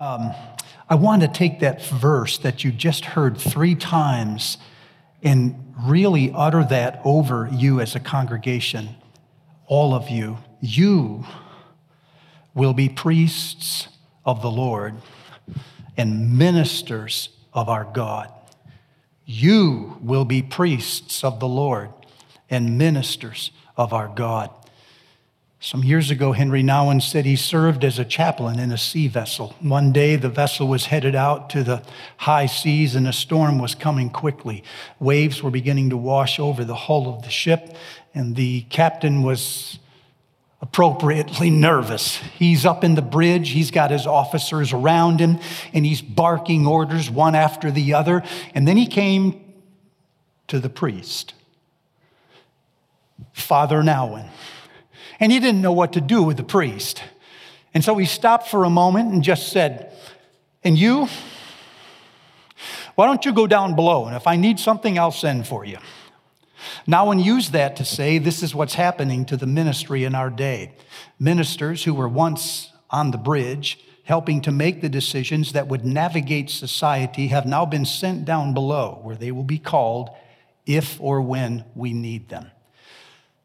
Um, I want to take that verse that you just heard three times and really utter that over you as a congregation, all of you. You will be priests of the Lord and ministers of our God. You will be priests of the Lord and ministers of our God. Some years ago, Henri Nouwen said he served as a chaplain in a sea vessel. One day, the vessel was headed out to the high seas and a storm was coming quickly. Waves were beginning to wash over the hull of the ship, and the captain was appropriately nervous. He's up in the bridge, he's got his officers around him, and he's barking orders one after the other. And then he came to the priest, Father Nouwen. And he didn't know what to do with the priest. And so he stopped for a moment and just said, And you? Why don't you go down below? And if I need something, I'll send for you. Nouwen used that to say this is what's happening to the ministry in our day. Ministers who were once on the bridge, helping to make the decisions that would navigate society, have now been sent down below, where they will be called if or when we need them.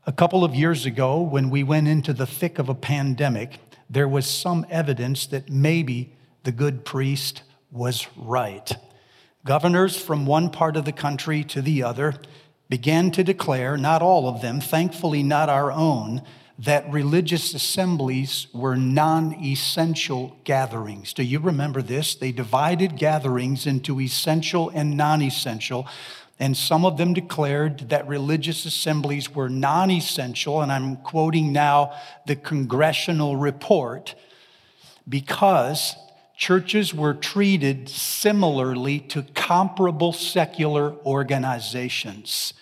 A couple of years ago, when we went into the thick of a pandemic, there was some evidence that maybe the good priest was right. Governors from one part of the country to the other began to declare, not all of them, thankfully not our own, that religious assemblies were non essential gatherings. Do you remember this? They divided gatherings into essential and non essential and some of them declared that religious assemblies were non essential, and I'm quoting now the congressional report, because churches were treated similarly to comparable secular organizations.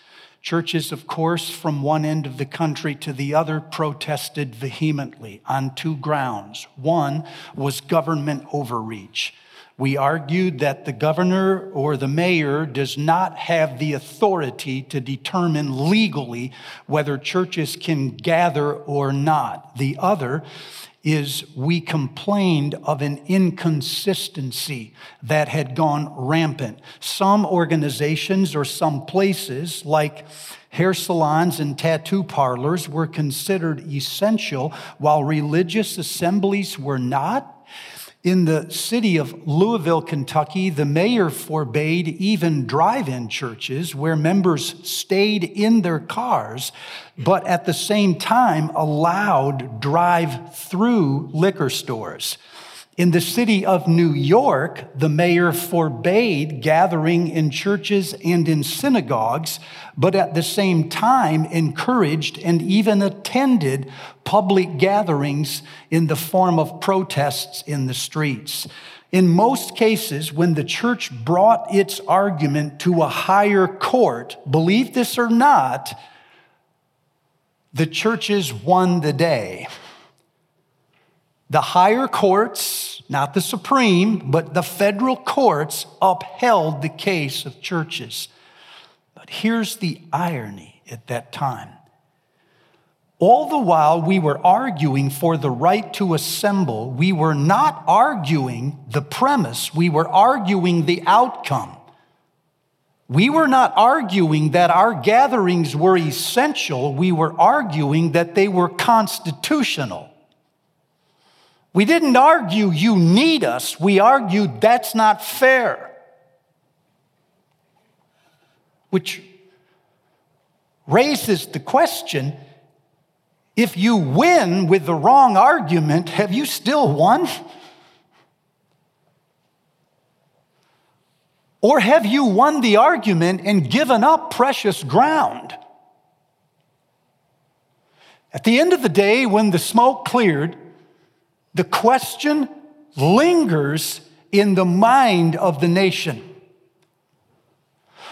Churches, of course, from one end of the country to the other protested vehemently on two grounds. One was government overreach. We argued that the governor or the mayor does not have the authority to determine legally whether churches can gather or not. The other is we complained of an inconsistency that had gone rampant. Some organizations or some places, like hair salons and tattoo parlors, were considered essential, while religious assemblies were not. In the city of Louisville, Kentucky, the mayor forbade even drive in churches where members stayed in their cars, but at the same time allowed drive through liquor stores. In the city of New York, the mayor forbade gathering in churches and in synagogues, but at the same time encouraged and even attended public gatherings in the form of protests in the streets. In most cases, when the church brought its argument to a higher court, believe this or not, the churches won the day. The higher courts, not the Supreme, but the federal courts upheld the case of churches. But here's the irony at that time. All the while we were arguing for the right to assemble, we were not arguing the premise, we were arguing the outcome. We were not arguing that our gatherings were essential, we were arguing that they were constitutional. We didn't argue you need us, we argued that's not fair. Which raises the question if you win with the wrong argument, have you still won? Or have you won the argument and given up precious ground? At the end of the day, when the smoke cleared, the question lingers in the mind of the nation.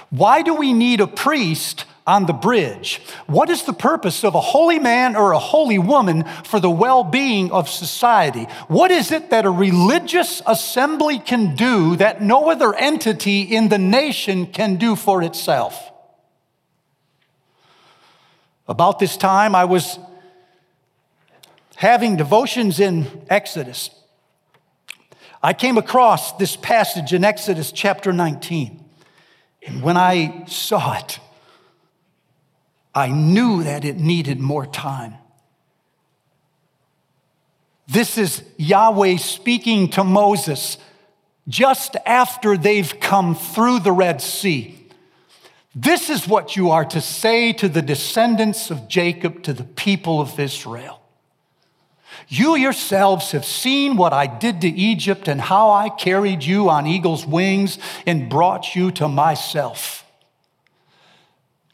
Why do we need a priest on the bridge? What is the purpose of a holy man or a holy woman for the well being of society? What is it that a religious assembly can do that no other entity in the nation can do for itself? About this time, I was having devotions in Exodus. I came across this passage in Exodus chapter 19. And when I saw it, I knew that it needed more time. This is Yahweh speaking to Moses just after they've come through the Red Sea. This is what you are to say to the descendants of Jacob, to the people of Israel. You yourselves have seen what I did to Egypt and how I carried you on eagle's wings and brought you to myself.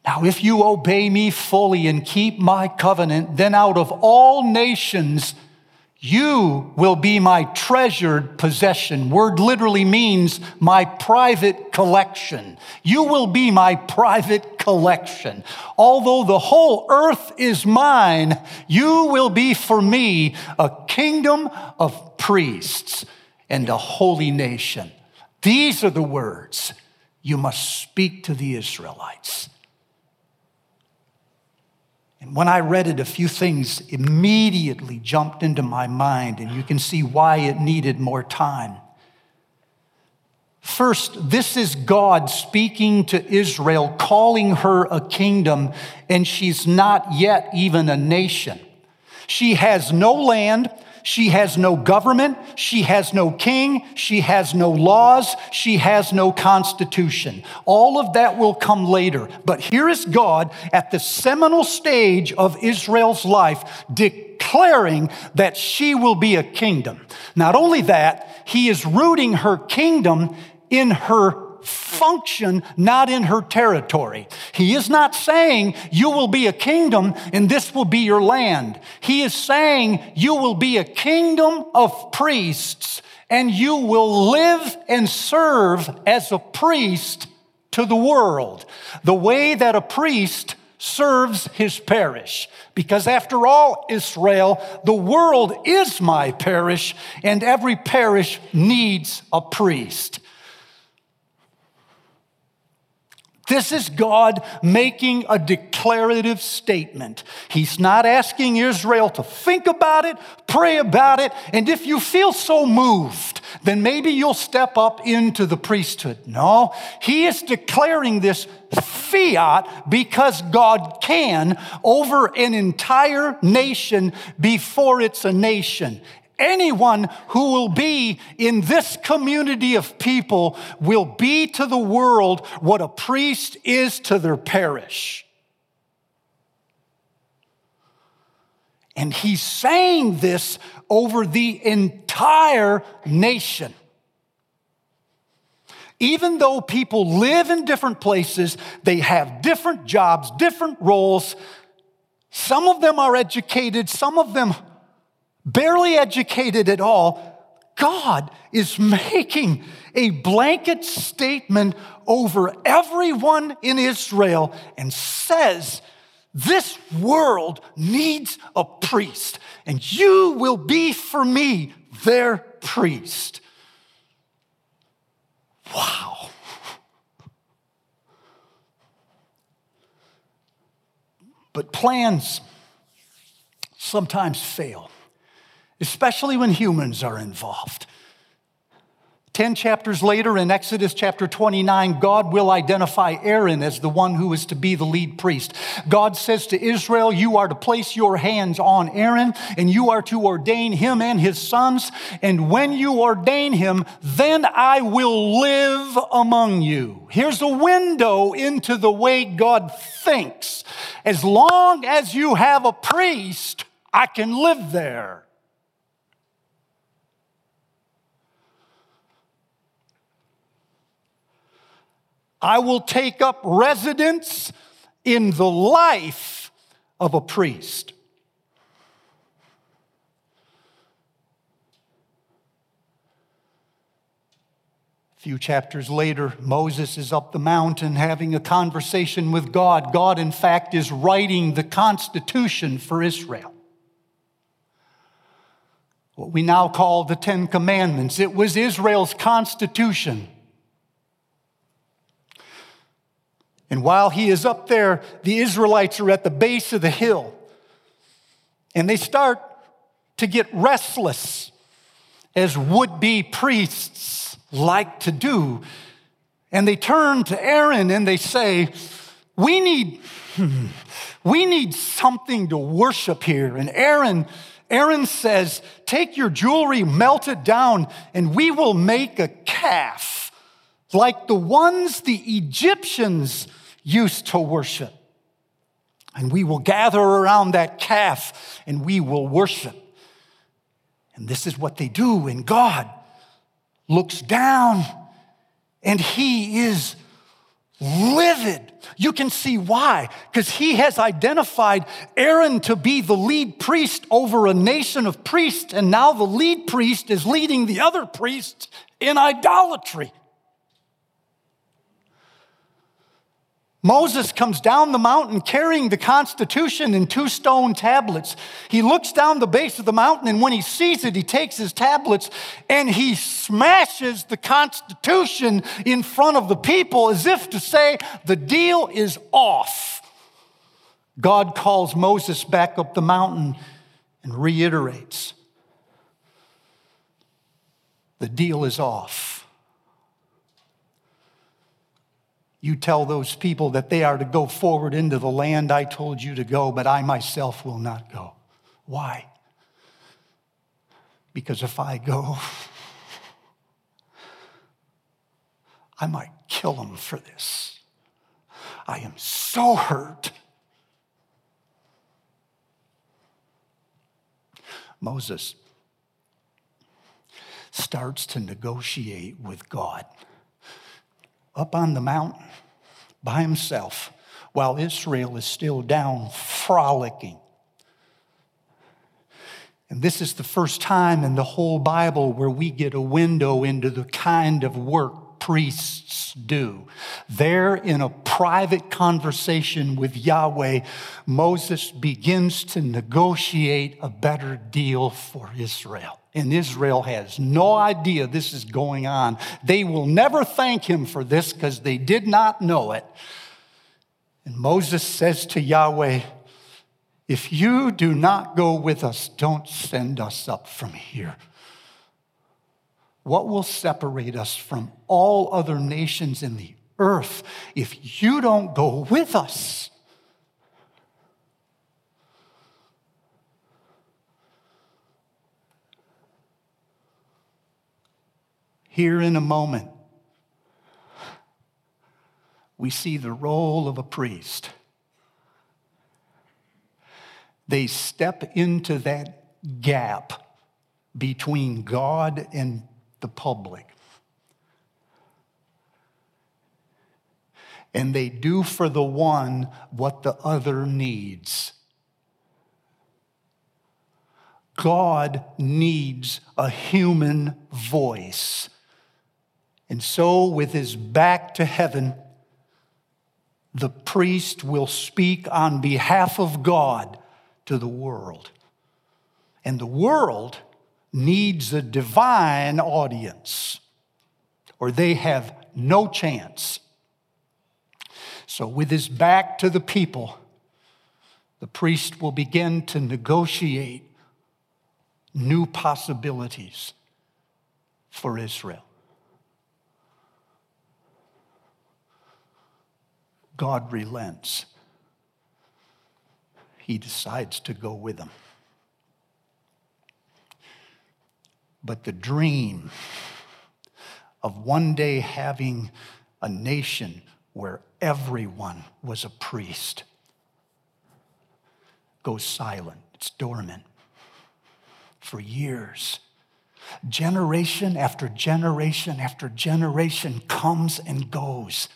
Now, if you obey me fully and keep my covenant, then out of all nations, you will be my treasured possession. Word literally means my private collection. You will be my private collection. Although the whole earth is mine, you will be for me a kingdom of priests and a holy nation. These are the words you must speak to the Israelites. And when I read it, a few things immediately jumped into my mind, and you can see why it needed more time. First, this is God speaking to Israel, calling her a kingdom, and she's not yet even a nation. She has no land, she has no government. She has no king. She has no laws. She has no constitution. All of that will come later. But here is God at the seminal stage of Israel's life declaring that she will be a kingdom. Not only that, he is rooting her kingdom in her function, not in her territory. He is not saying you will be a kingdom and this will be your land. He is saying you will be a kingdom of priests and you will live and serve as a priest to the world, the way that a priest serves his parish. Because after all, Israel, the world is my parish, and every parish needs a priest. This is God making a declarative statement. He's not asking Israel to think about it, pray about it, and if you feel so moved, then maybe you'll step up into the priesthood. No, he is declaring this fiat because God can over an entire nation before it's a nation. Anyone who will be in this community of people will be to the world what a priest is to their parish. And he's saying this over the entire nation. Even though people live in different places, they have different jobs, different roles. Some of them are educated, some of them barely educated at all, God is making a blanket statement over everyone in Israel and says, This world needs a priest, and you will be for me their priest. Wow. But plans sometimes fail especially when humans are involved. Ten chapters later, in Exodus chapter 29, God will identify Aaron as the one who is to be the lead priest. God says to Israel, You are to place your hands on Aaron, and you are to ordain him and his sons. And when you ordain him, then I will live among you. Here's a window into the way God thinks. As long as you have a priest, I can live there. I will take up residence in the life of a priest. A few chapters later, Moses is up the mountain having a conversation with God. God, in fact, is writing the Constitution for Israel. What we now call the Ten Commandments. It was Israel's Constitution. And while he is up there, the Israelites are at the base of the hill. And they start to get restless as would be priests like to do. And they turn to Aaron and they say, We need, hmm, we need something to worship here. And Aaron, Aaron says, Take your jewelry, melt it down, and we will make a calf like the ones the Egyptians used to worship. And we will gather around that calf and we will worship. And this is what they do. And God looks down and he is livid. You can see why, because he has identified Aaron to be the lead priest over a nation of priests, and now the lead priest is leading the other priests in idolatry. Moses comes down the mountain carrying the Constitution in two stone tablets. He looks down the base of the mountain, and when he sees it, he takes his tablets and he smashes the Constitution in front of the people as if to say, The deal is off. God calls Moses back up the mountain and reiterates, The deal is off. You tell those people that they are to go forward into the land I told you to go, but I myself will not go. Why? Because if I go, I might kill them for this. I am so hurt. Moses starts to negotiate with God up on the mountain by himself while Israel is still down frolicking. And this is the first time in the whole Bible where we get a window into the kind of work priests do. There, in a private conversation with Yahweh, Moses begins to negotiate a better deal for Israel and Israel has no idea this is going on. They will never thank him for this because they did not know it. And Moses says to Yahweh, If you do not go with us, don't send us up from here. What will separate us from all other nations in the earth if you don't go with us? Here in a moment, we see the role of a priest. They step into that gap between God and the public. And they do for the one what the other needs. God needs a human voice and so, with his back to heaven, the priest will speak on behalf of God to the world. And the world needs a divine audience, or they have no chance. So, with his back to the people, the priest will begin to negotiate new possibilities for Israel. God relents. He decides to go with them. But the dream of one day having a nation where everyone was a priest goes silent, it's dormant for years. Generation after generation after generation comes and goes.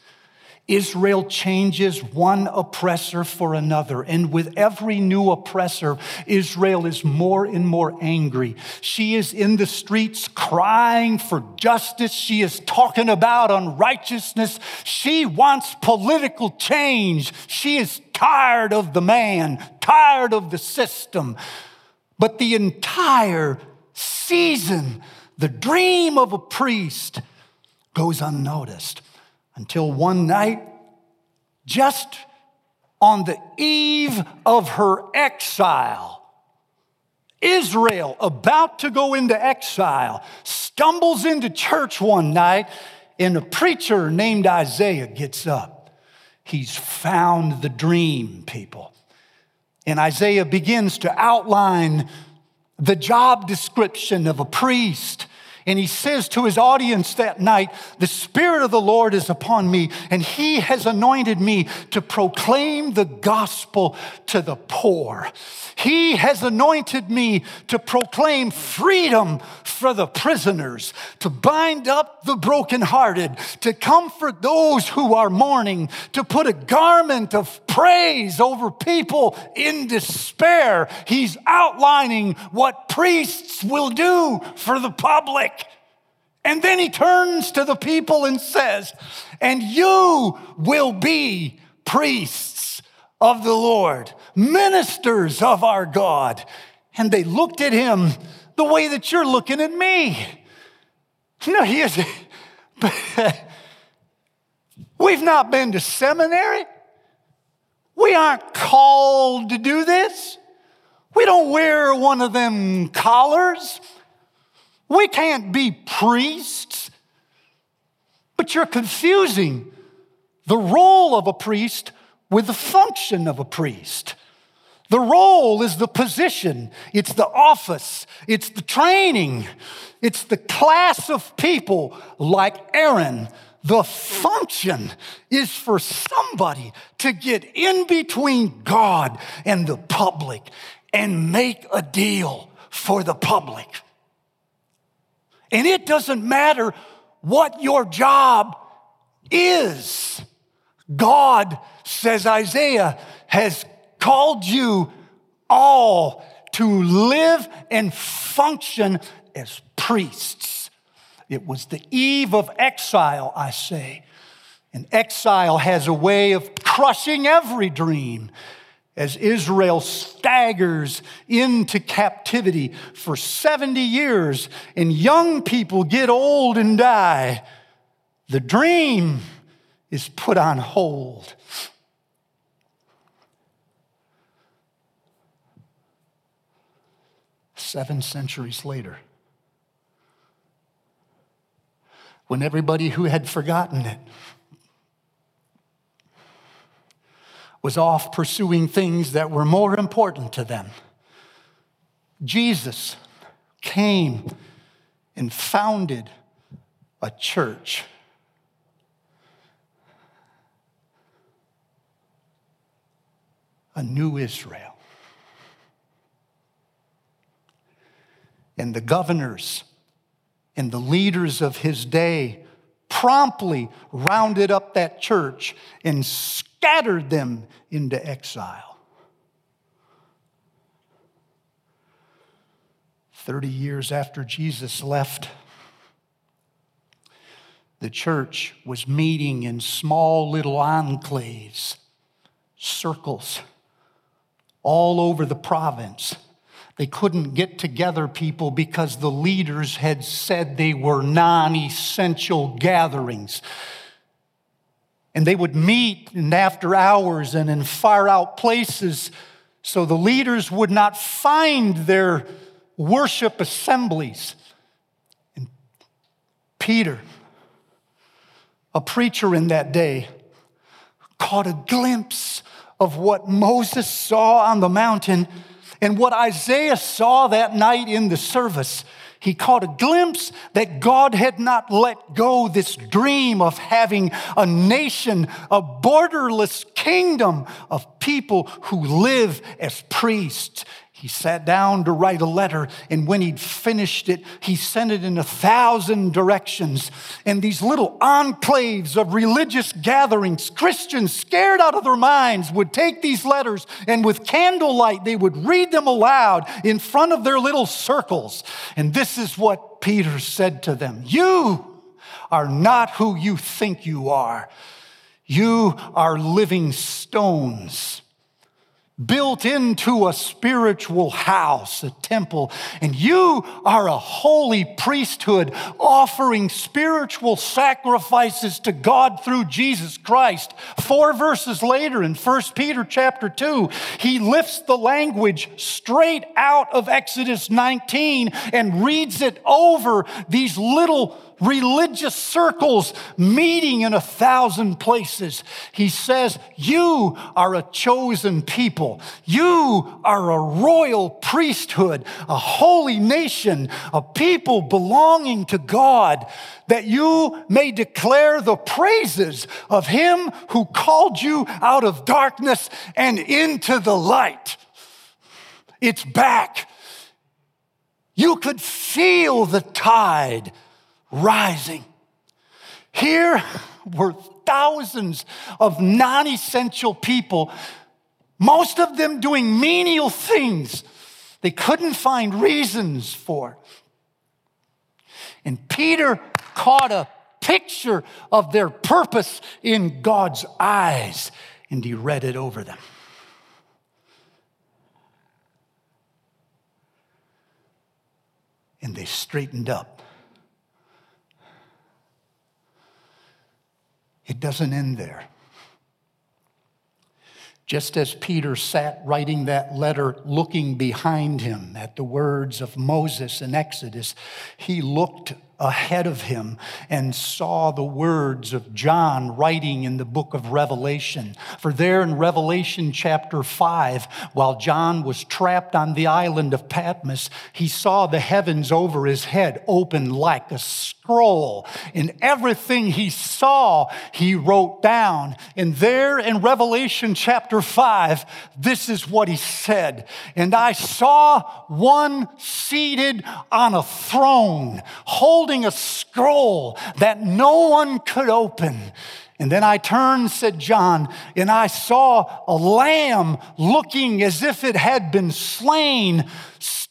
Israel changes one oppressor for another. And with every new oppressor, Israel is more and more angry. She is in the streets crying for justice. She is talking about unrighteousness. She wants political change. She is tired of the man, tired of the system. But the entire season, the dream of a priest goes unnoticed until one night, just on the eve of her exile, Israel, about to go into exile, stumbles into church one night, and a preacher named Isaiah gets up. He's found the dream, people. And Isaiah begins to outline the job description of a priest and he says to his audience that night, The Spirit of the Lord is upon me, and he has anointed me to proclaim the gospel to the poor. He has anointed me to proclaim freedom for the prisoners, to bind up the brokenhearted, to comfort those who are mourning, to put a garment of praise over people in despair. He's outlining what priests will do for the public. And then he turns to the people and says, And you will be priests of the Lord, ministers of our God. And they looked at him the way that you're looking at me. No, he is. We've not been to seminary. We aren't called to do this. We don't wear one of them collars. We can't be priests. But you're confusing the role of a priest with the function of a priest. The role is the position, it's the office, it's the training, it's the class of people like Aaron. The function is for somebody to get in between God and the public and make a deal for the public. And it doesn't matter what your job is. God, says Isaiah, has called you all to live and function as priests. It was the eve of exile, I say. And exile has a way of crushing every dream as Israel staggers into captivity for 70 years and young people get old and die, the dream is put on hold. Seven centuries later, when everybody who had forgotten it was off pursuing things that were more important to them. Jesus came and founded a church. A new Israel. And the governors and the leaders of his day promptly rounded up that church and scattered them into exile. 30 years after Jesus left, the church was meeting in small little enclaves, circles, all over the province. They couldn't get together, people, because the leaders had said they were non essential gatherings. And they would meet in after hours and in far out places so the leaders would not find their worship assemblies. And Peter, a preacher in that day, caught a glimpse of what Moses saw on the mountain and what Isaiah saw that night in the service he caught a glimpse that God had not let go this dream of having a nation, a borderless kingdom of people who live as priests he sat down to write a letter, and when he'd finished it, he sent it in a thousand directions. And these little enclaves of religious gatherings, Christians scared out of their minds, would take these letters and with candlelight, they would read them aloud in front of their little circles. And this is what Peter said to them You are not who you think you are, you are living stones built into a spiritual house, a temple, and you are a holy priesthood offering spiritual sacrifices to God through Jesus Christ. Four verses later in 1 Peter chapter 2, he lifts the language straight out of Exodus 19 and reads it over these little religious circles meeting in a thousand places. He says, You are a chosen people. You are a royal priesthood, a holy nation, a people belonging to God, that you may declare the praises of Him who called you out of darkness and into the light. It's back. You could feel the tide rising. Here were thousands of non essential people, most of them doing menial things they couldn't find reasons for. And Peter caught a picture of their purpose in God's eyes and he read it over them. And they straightened up. It doesn't end there. Just as Peter sat writing that letter, looking behind him at the words of Moses in Exodus, he looked ahead of him and saw the words of John writing in the book of Revelation. For there in Revelation chapter 5, while John was trapped on the island of Patmos, he saw the heavens over his head open like a scroll. And everything he saw, he wrote down. And there in Revelation chapter 5, this is what he said. And I saw one seated on a throne, holding holding a scroll that no one could open. And then I turned, said John, and I saw a lamb looking as if it had been slain,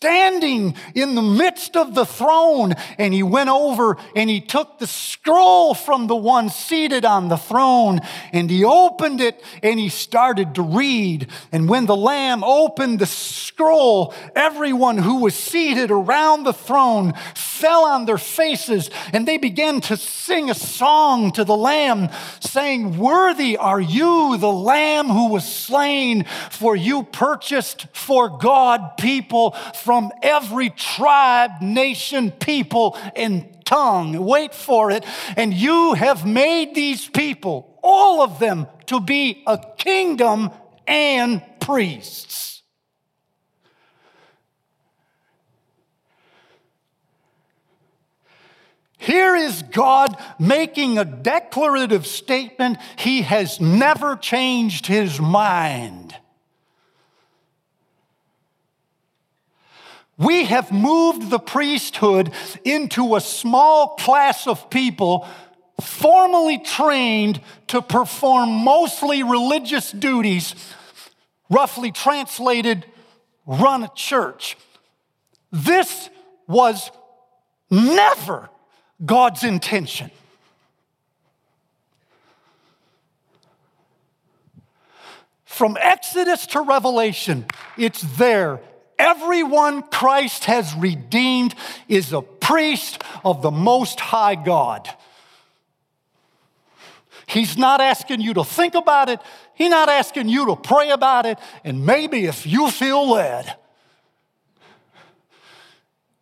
standing in the midst of the throne. And he went over and he took the scroll from the one seated on the throne and he opened it and he started to read. And when the Lamb opened the scroll, everyone who was seated around the throne fell on their faces and they began to sing a song to the Lamb, saying, Worthy are you, the Lamb who was slain, for you purchased for God people from every tribe, nation, people, and tongue. Wait for it. And you have made these people, all of them, to be a kingdom and priests. Here is God making a declarative statement. He has never changed his mind. We have moved the priesthood into a small class of people formally trained to perform mostly religious duties, roughly translated, run a church. This was never God's intention. From Exodus to Revelation, it's there Everyone Christ has redeemed is a priest of the Most High God. He's not asking you to think about it. He's not asking you to pray about it. And maybe if you feel led,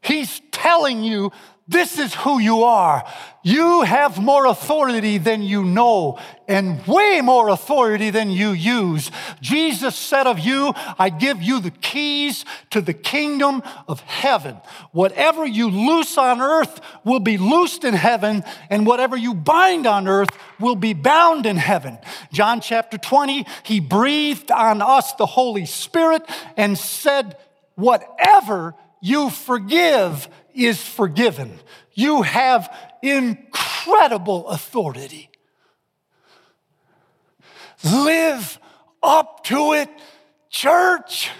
He's telling you this is who you are. You have more authority than you know, and way more authority than you use. Jesus said of you, I give you the keys to the kingdom of heaven. Whatever you loose on earth will be loosed in heaven, and whatever you bind on earth will be bound in heaven. John chapter 20, he breathed on us the Holy Spirit and said, Whatever you forgive is forgiven. You have incredible authority. Live up to it, church.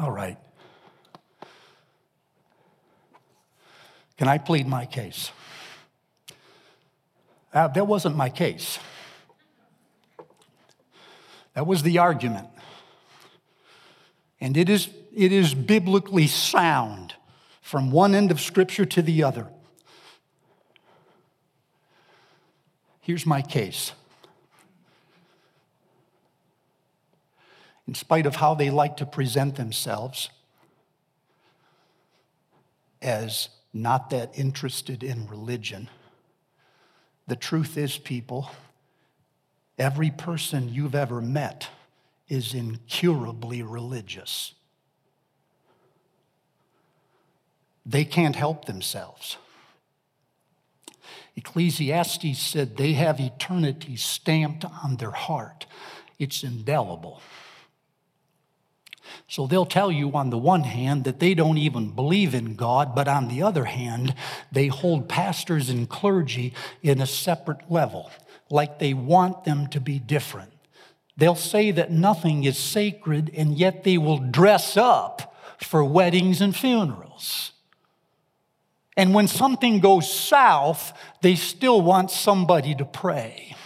All right. Can I plead my case? Uh, that wasn't my case. That was the argument. And it is, it is biblically sound from one end of Scripture to the other. Here's my case. In spite of how they like to present themselves as not that interested in religion, the truth is, people, every person you've ever met is incurably religious. They can't help themselves. Ecclesiastes said they have eternity stamped on their heart, it's indelible. So they'll tell you on the one hand that they don't even believe in God, but on the other hand, they hold pastors and clergy in a separate level, like they want them to be different. They'll say that nothing is sacred, and yet they will dress up for weddings and funerals. And when something goes south, they still want somebody to pray.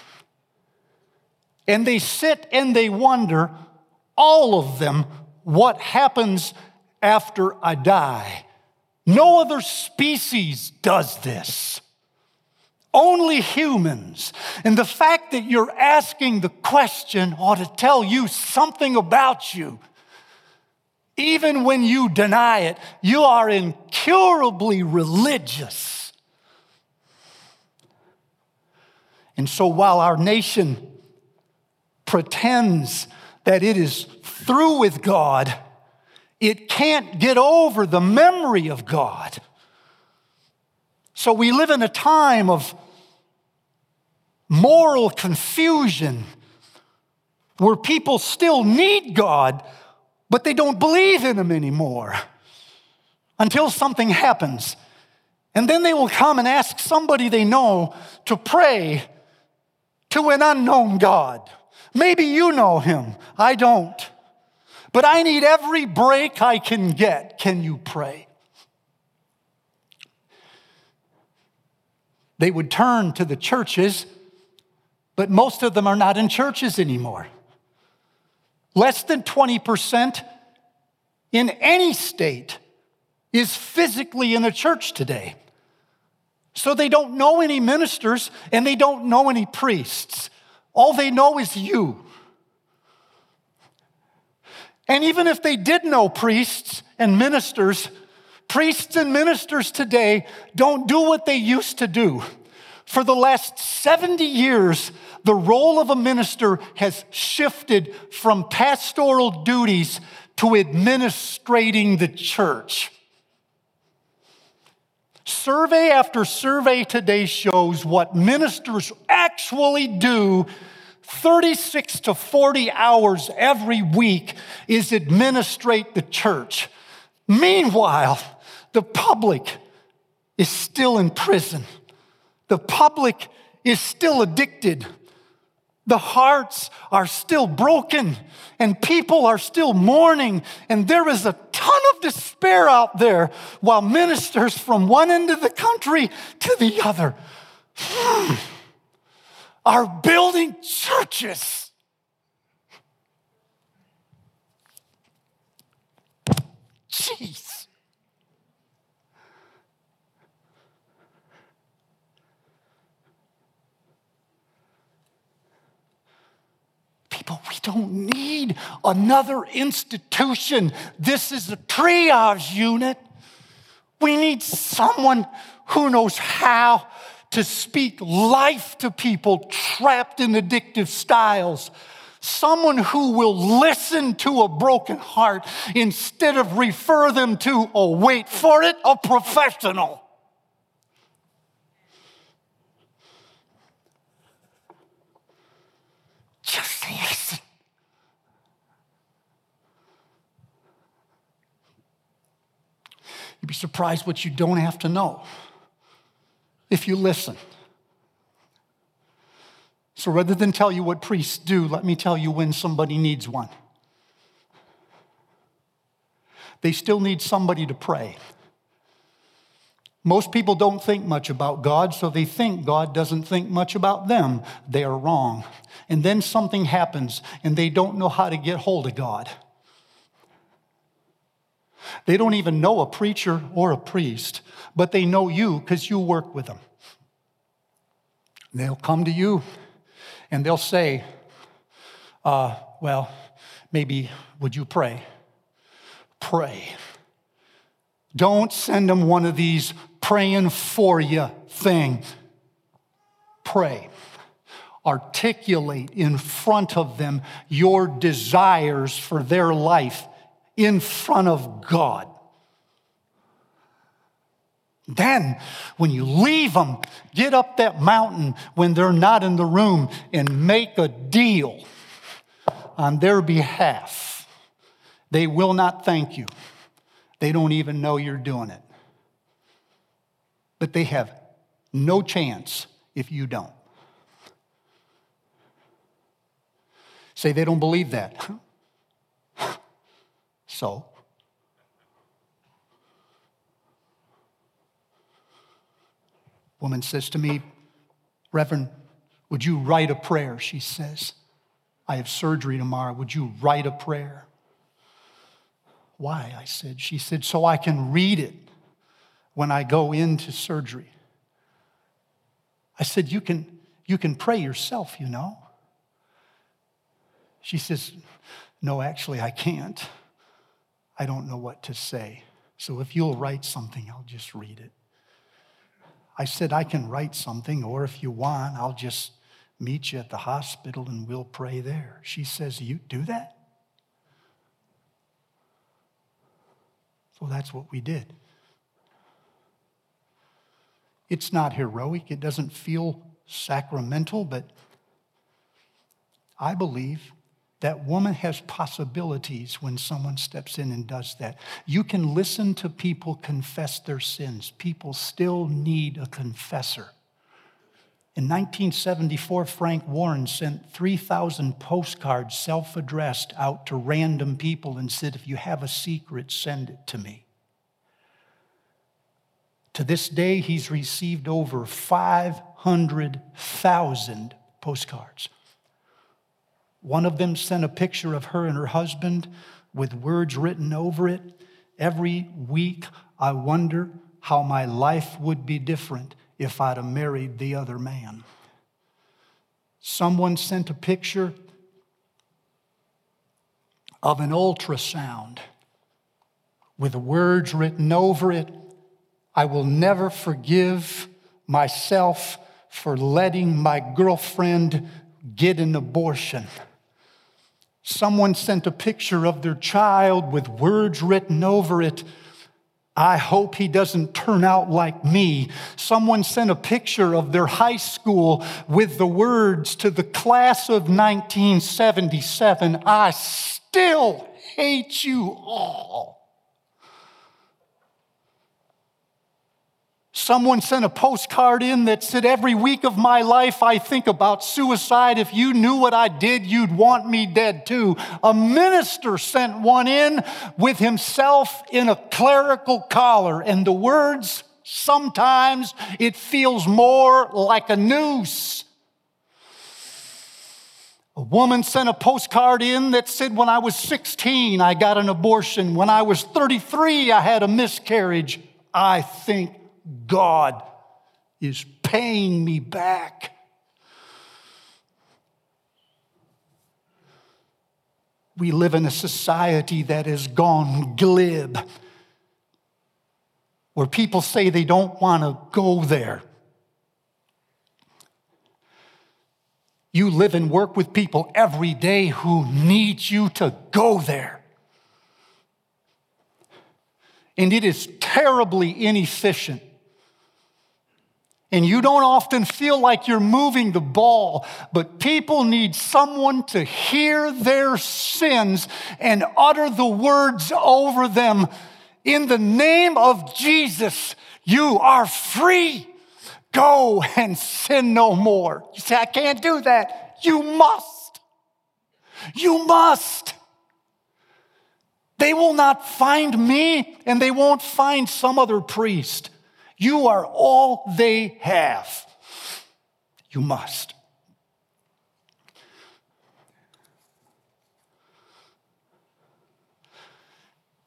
And they sit and they wonder, all of them, what happens after I die. No other species does this. Only humans. And the fact that you're asking the question ought to tell you something about you. Even when you deny it, you are incurably religious. And so while our nation pretends that it is through with God, it can't get over the memory of God. So we live in a time of moral confusion where people still need God, but they don't believe in Him anymore until something happens. And then they will come and ask somebody they know to pray to an unknown God. Maybe you know Him, I don't. But I need every break I can get. Can you pray? They would turn to the churches, but most of them are not in churches anymore. Less than 20% in any state is physically in a church today. So they don't know any ministers and they don't know any priests. All they know is you. And even if they did know priests and ministers, priests and ministers today don't do what they used to do. For the last 70 years, the role of a minister has shifted from pastoral duties to administrating the church. Survey after survey today shows what ministers actually do 36 to 40 hours every week is administrate the church. Meanwhile, the public is still in prison. The public is still addicted. The hearts are still broken and people are still mourning. And there is a ton of despair out there while ministers from one end of the country to the other hmm. Are building churches. Jeez. People, we don't need another institution. This is a triage unit. We need someone who knows how to speak life to people trapped in addictive styles. Someone who will listen to a broken heart instead of refer them to, oh, wait for it, a professional. Just listen. You'd be surprised what you don't have to know if you listen. So rather than tell you what priests do, let me tell you when somebody needs one. They still need somebody to pray. Most people don't think much about God, so they think God doesn't think much about them. They are wrong. And then something happens, and they don't know how to get hold of God. They don't even know a preacher or a priest, but they know you because you work with them. They'll come to you and they'll say, uh, Well, maybe would you pray? Pray. Don't send them one of these praying for you thing. Pray. Articulate in front of them your desires for their life in front of God. Then, when you leave them, get up that mountain when they're not in the room and make a deal on their behalf. They will not thank you. They don't even know you're doing it. But they have no chance if you don't. Say they don't believe that. so, woman says to me, Reverend, would you write a prayer? She says, I have surgery tomorrow. Would you write a prayer? Why? I said. She said, so I can read it when I go into surgery. I said, you can, you can pray yourself, you know. She says, no, actually, I can't. I don't know what to say. So if you'll write something, I'll just read it. I said, I can write something, or if you want, I'll just meet you at the hospital and we'll pray there. She says, You do that? So that's what we did. It's not heroic, it doesn't feel sacramental, but I believe that woman has possibilities when someone steps in and does that. You can listen to people confess their sins. People still need a confessor. In 1974, Frank Warren sent 3,000 postcards, self addressed, out to random people and said, If you have a secret, send it to me. To this day, he's received over 500,000 postcards. One of them sent a picture of her and her husband with words written over it. Every week, I wonder how my life would be different if I'd have married the other man. Someone sent a picture of an ultrasound with words written over it I will never forgive myself for letting my girlfriend get an abortion. Someone sent a picture of their child with words written over it I hope he doesn't turn out like me. Someone sent a picture of their high school with the words to the class of 1977 I still hate you all. Someone sent a postcard in that said, Every week of my life I think about suicide. If you knew what I did, you'd want me dead too. A minister sent one in with himself in a clerical collar, and the words, Sometimes it feels more like a noose. A woman sent a postcard in that said, When I was 16, I got an abortion. When I was 33, I had a miscarriage. I think God is paying me back. We live in a society that has gone glib, where people say they don't want to go there. You live and work with people every day who need you to go there. And it is terribly inefficient and you don't often feel like you're moving the ball, but people need someone to hear their sins and utter the words over them. In the name of Jesus, you are free. Go and sin no more. You say, I can't do that. You must. You must. They will not find me and they won't find some other priest. You are all they have. You must.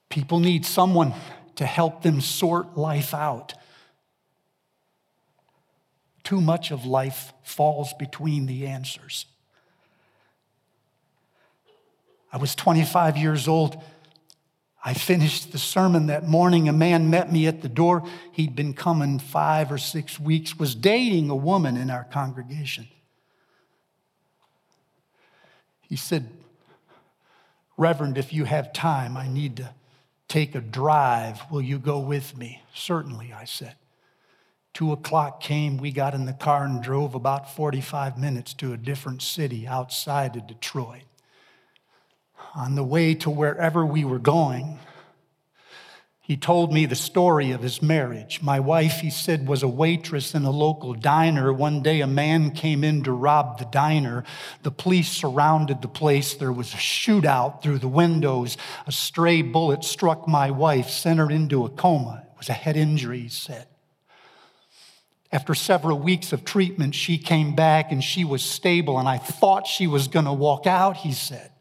People need someone to help them sort life out. Too much of life falls between the answers. I was 25 years old. I finished the sermon that morning. A man met me at the door. He'd been coming five or six weeks, was dating a woman in our congregation. He said, Reverend, if you have time, I need to take a drive. Will you go with me? Certainly, I said. Two o'clock came. We got in the car and drove about 45 minutes to a different city outside of Detroit. On the way to wherever we were going, he told me the story of his marriage. My wife, he said, was a waitress in a local diner. One day, a man came in to rob the diner. The police surrounded the place. There was a shootout through the windows. A stray bullet struck my wife, sent her into a coma. It was a head injury, he said. After several weeks of treatment, she came back and she was stable, and I thought she was going to walk out, he said.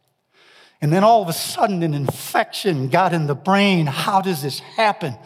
And then all of a sudden, an infection got in the brain. How does this happen?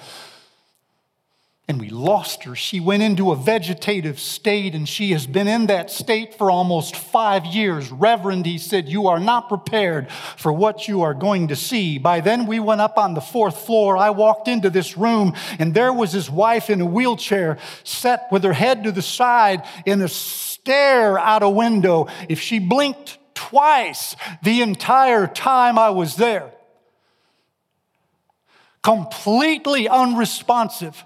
And we lost her. She went into a vegetative state, and she has been in that state for almost five years. Reverend, he said, You are not prepared for what you are going to see. By then, we went up on the fourth floor. I walked into this room, and there was his wife in a wheelchair, set with her head to the side in a stare out a window. If she blinked twice the entire time I was there. Completely unresponsive.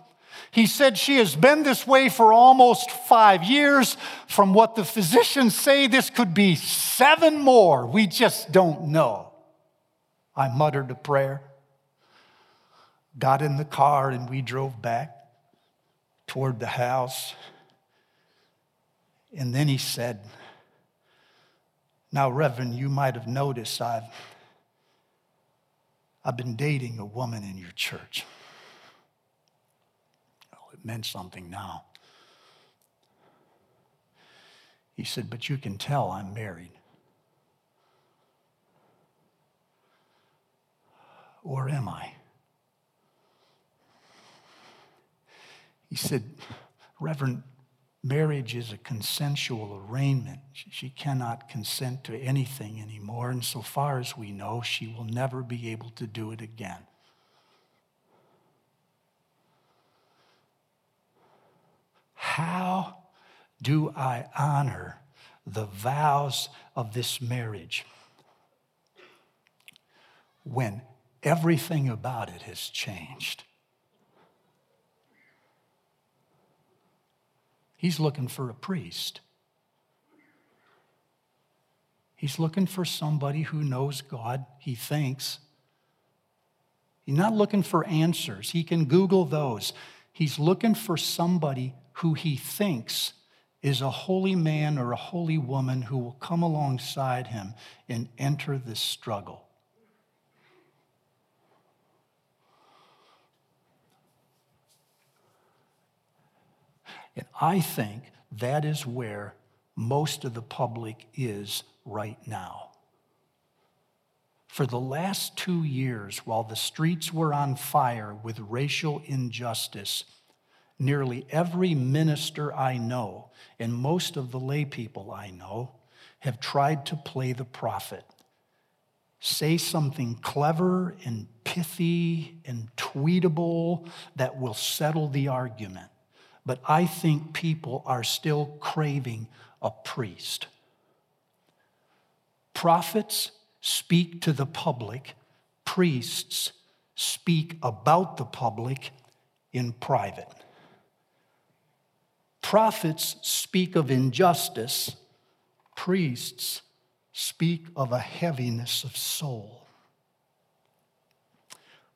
He said she has been this way for almost five years. From what the physicians say, this could be seven more. We just don't know. I muttered a prayer, got in the car, and we drove back toward the house. And then he said, now, Reverend, you might have noticed I've, I've been dating a woman in your church. Oh, it meant something now. He said, But you can tell I'm married. Or am I? He said, Reverend, Marriage is a consensual arraignment. She cannot consent to anything anymore, and so far as we know, she will never be able to do it again. How do I honor the vows of this marriage when everything about it has changed? He's looking for a priest. He's looking for somebody who knows God, he thinks. He's not looking for answers. He can Google those. He's looking for somebody who he thinks is a holy man or a holy woman who will come alongside him and enter this struggle. And I think that is where most of the public is right now. For the last two years, while the streets were on fire with racial injustice, nearly every minister I know and most of the lay people I know have tried to play the prophet. Say something clever and pithy and tweetable that will settle the argument but I think people are still craving a priest. Prophets speak to the public, priests speak about the public in private. Prophets speak of injustice, priests speak of a heaviness of soul.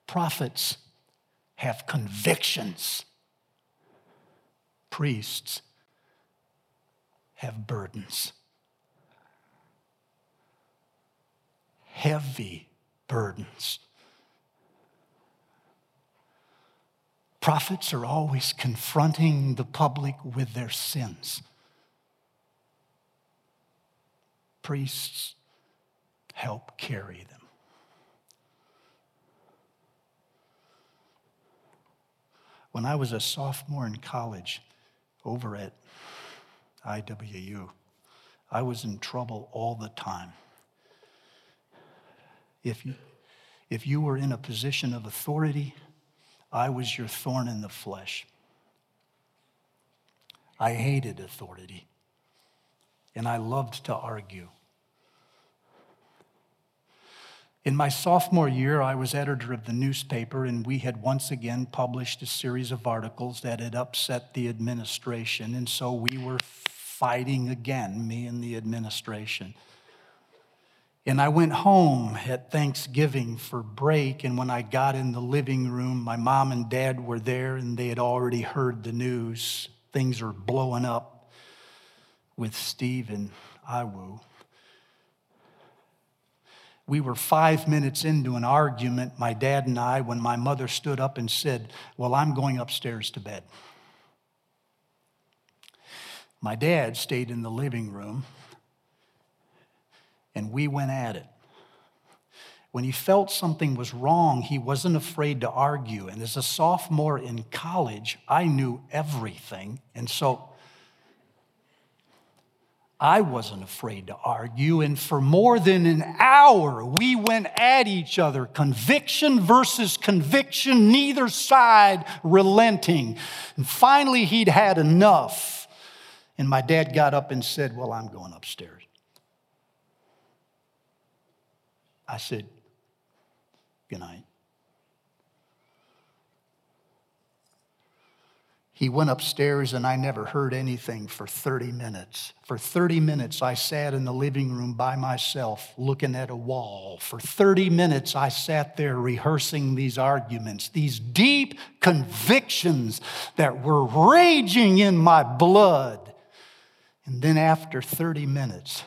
Prophets have convictions priests have burdens. Heavy burdens. Prophets are always confronting the public with their sins. Priests help carry them. When I was a sophomore in college over at IWU, I was in trouble all the time. If you, if you were in a position of authority, I was your thorn in the flesh. I hated authority, and I loved to argue. In my sophomore year, I was editor of the newspaper, and we had once again published a series of articles that had upset the administration. And so we were fighting again, me and the administration. And I went home at Thanksgiving for break. And when I got in the living room, my mom and dad were there and they had already heard the news. Things are blowing up with Steve and IWU. We were five minutes into an argument, my dad and I, when my mother stood up and said, Well, I'm going upstairs to bed. My dad stayed in the living room and we went at it. When he felt something was wrong, he wasn't afraid to argue. And as a sophomore in college, I knew everything. And so I wasn't afraid to argue. And for more than an hour, we went at each other conviction versus conviction, neither side relenting. And finally, he'd had enough. And my dad got up and said, Well, I'm going upstairs. I said, Good night. He went upstairs and I never heard anything for 30 minutes. For 30 minutes, I sat in the living room by myself looking at a wall. For 30 minutes, I sat there rehearsing these arguments, these deep convictions that were raging in my blood. And then after 30 minutes,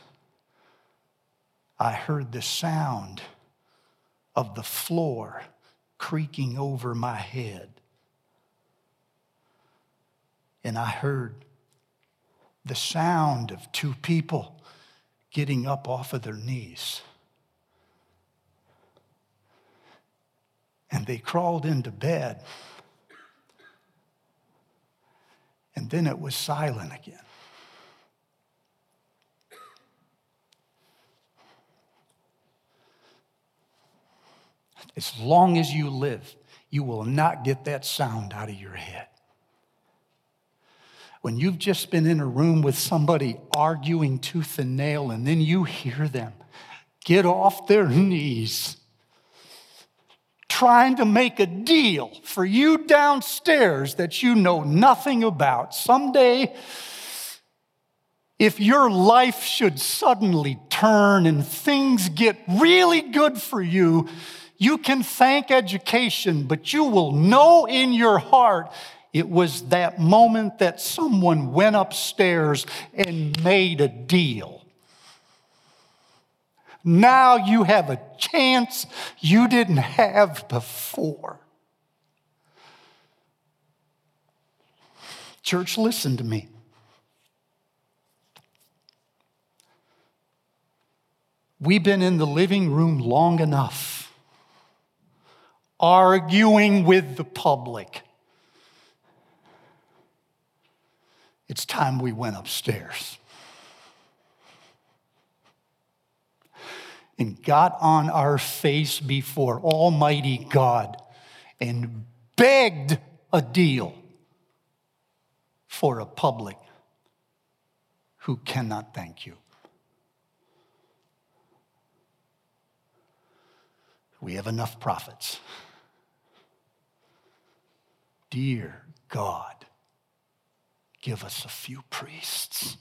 I heard the sound of the floor creaking over my head. And I heard the sound of two people getting up off of their knees. And they crawled into bed. And then it was silent again. As long as you live, you will not get that sound out of your head. When you've just been in a room with somebody arguing tooth and nail, and then you hear them get off their knees, trying to make a deal for you downstairs that you know nothing about. Someday, if your life should suddenly turn and things get really good for you, you can thank education, but you will know in your heart it was that moment that someone went upstairs and made a deal. Now you have a chance you didn't have before. Church, listen to me. We've been in the living room long enough arguing with the public. It's time we went upstairs and got on our face before Almighty God and begged a deal for a public who cannot thank you. We have enough prophets. Dear God, give us a few priests.